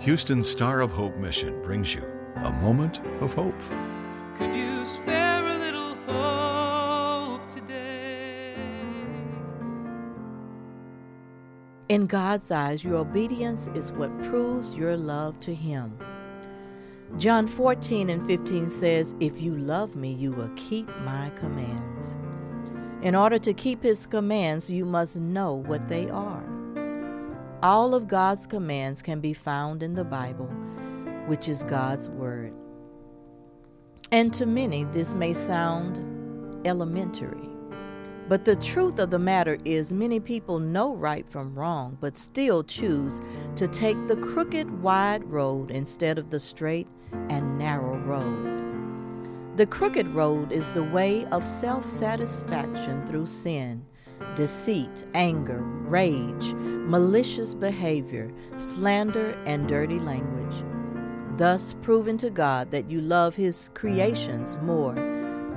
Houston's Star of Hope mission brings you a moment of hope. Could you spare a little hope today? In God's eyes, your obedience is what proves your love to Him. John 14 and 15 says, If you love me, you will keep my commands. In order to keep His commands, you must know what they are. All of God's commands can be found in the Bible, which is God's Word. And to many, this may sound elementary. But the truth of the matter is, many people know right from wrong, but still choose to take the crooked, wide road instead of the straight and narrow road. The crooked road is the way of self satisfaction through sin deceit, anger, rage, malicious behavior, slander, and dirty language, thus proving to God that you love His creations more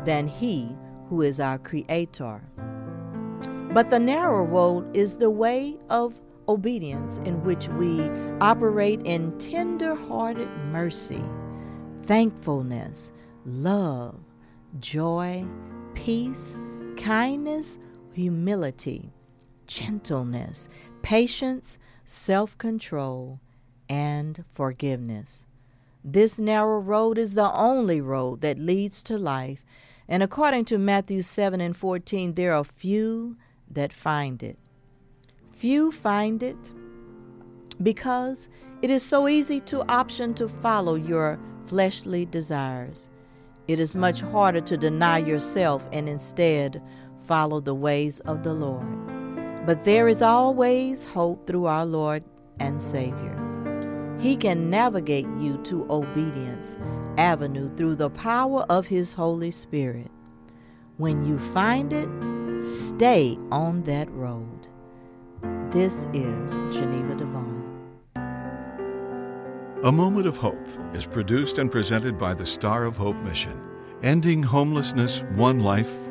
than He who is our Creator. But the narrow road is the way of obedience in which we operate in tender hearted mercy, thankfulness, love, joy, peace, kindness, humility, gentleness, patience, self control, and forgiveness. This narrow road is the only road that leads to life, and according to Matthew 7 and 14, there are few that find it. Few find it because it is so easy to option to follow your fleshly desires. It is much harder to deny yourself and instead follow the ways of the Lord. But there is always hope through our Lord and Savior. He can navigate you to obedience avenue through the power of His Holy Spirit. When you find it, stay on that road. This is Geneva Devon. A Moment of Hope is produced and presented by the Star of Hope mission, ending homelessness one life,